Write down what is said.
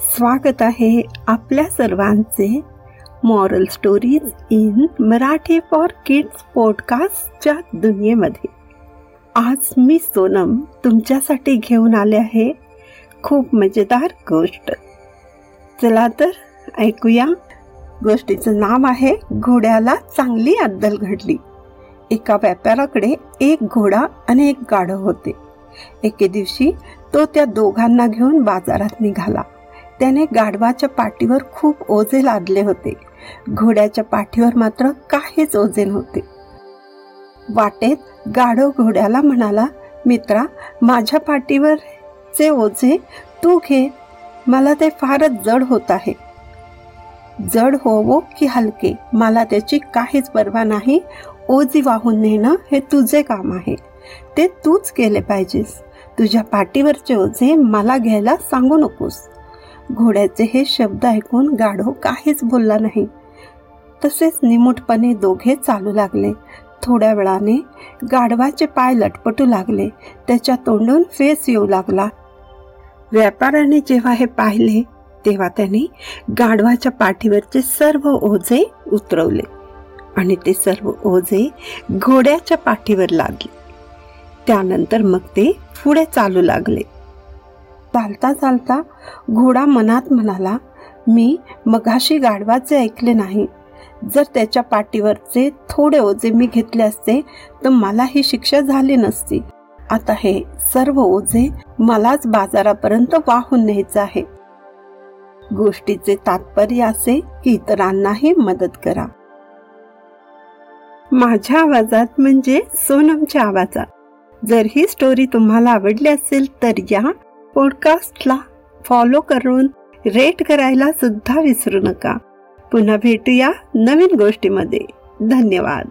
स्वागत आहे आपल्या सर्वांचे moral stories in Marathi for kids पॉडकास्टच्या दुनियेमध्ये. आज मी सोनम तुमच्यासाठी घेऊन आले आहे खूप मजेदार गोष्ट. चला तर ऐकूया. गोष्टीचं नाव आहे घोड्याला चांगली अद्दल घडली. एका व्यापाराकडे एक घोडा आणि एक गाढव होते. एके दिवशी तो त्या दोघांना घेऊन बाजारात निघाला. त्याने गाढवाच्या पाठीवर खूप ओझे लादले होते. घोड्याच्या पाठीवर मात्र काहीच ओझे नव्हते. वाटेत गाढव घोड्याला म्हणाला मित्रा माझ्या पाठीवरचे ओझे तू घे. मला ते फारच जड होत आहे. जड होवो की हलके? मला त्याची काहीच पर्वा नाही. ओझी वाहून नेणं हे तुझे काम आहे. ते तूच केले पाहिजेस. तुझ्या पाठीवरचे ओझे मला घ्यायला सांगू नकोस. घोड्याचे हे शब्द ऐकून गाढव काहीच बोलला नाही. तसेच निमूटपणे दोघे चालू लागले. थोड्या वेळाने गाढवाचे पाय लटपटू लागले. त्याच्या तोंडून फेस येऊ लागला. व्यापाऱ्याने जेव्हा हे पाहिले तेव्हा त्याने गाढवाच्या पाठीवरचे सर्व ओझे उतरवले आणि ते सर्व ओझे घोड्याच्या पाठीवर लागले. त्यानंतर मग ते पुढे चालू लागले. चालता चालता घोडा मनात म्हणाला मी मघाशी गाढवाचे ऐकले नाही. जर त्याच्या पाठीवरचे थोडे ओझे मी घेतले असते तर मला ही शिक्षा झाली नसती. आता हे सर्व ओझे मलाच बाजारापर्यंत वाहून न्यायचं आहे. गोष्टीचे तात्पर्य असे की इतरांनाही मदत करा. माझ्या आवाजात म्हणजे सोनमच्या आवाजात. जर ही स्टोरी तुम्हाला आवडली असेल तर या पॉडकास्टला फॉलो करून रेट करायला सुद्धा विसरू नका. पुन्हा भेटूया नवीन गोष्टीमध्ये. धन्यवाद.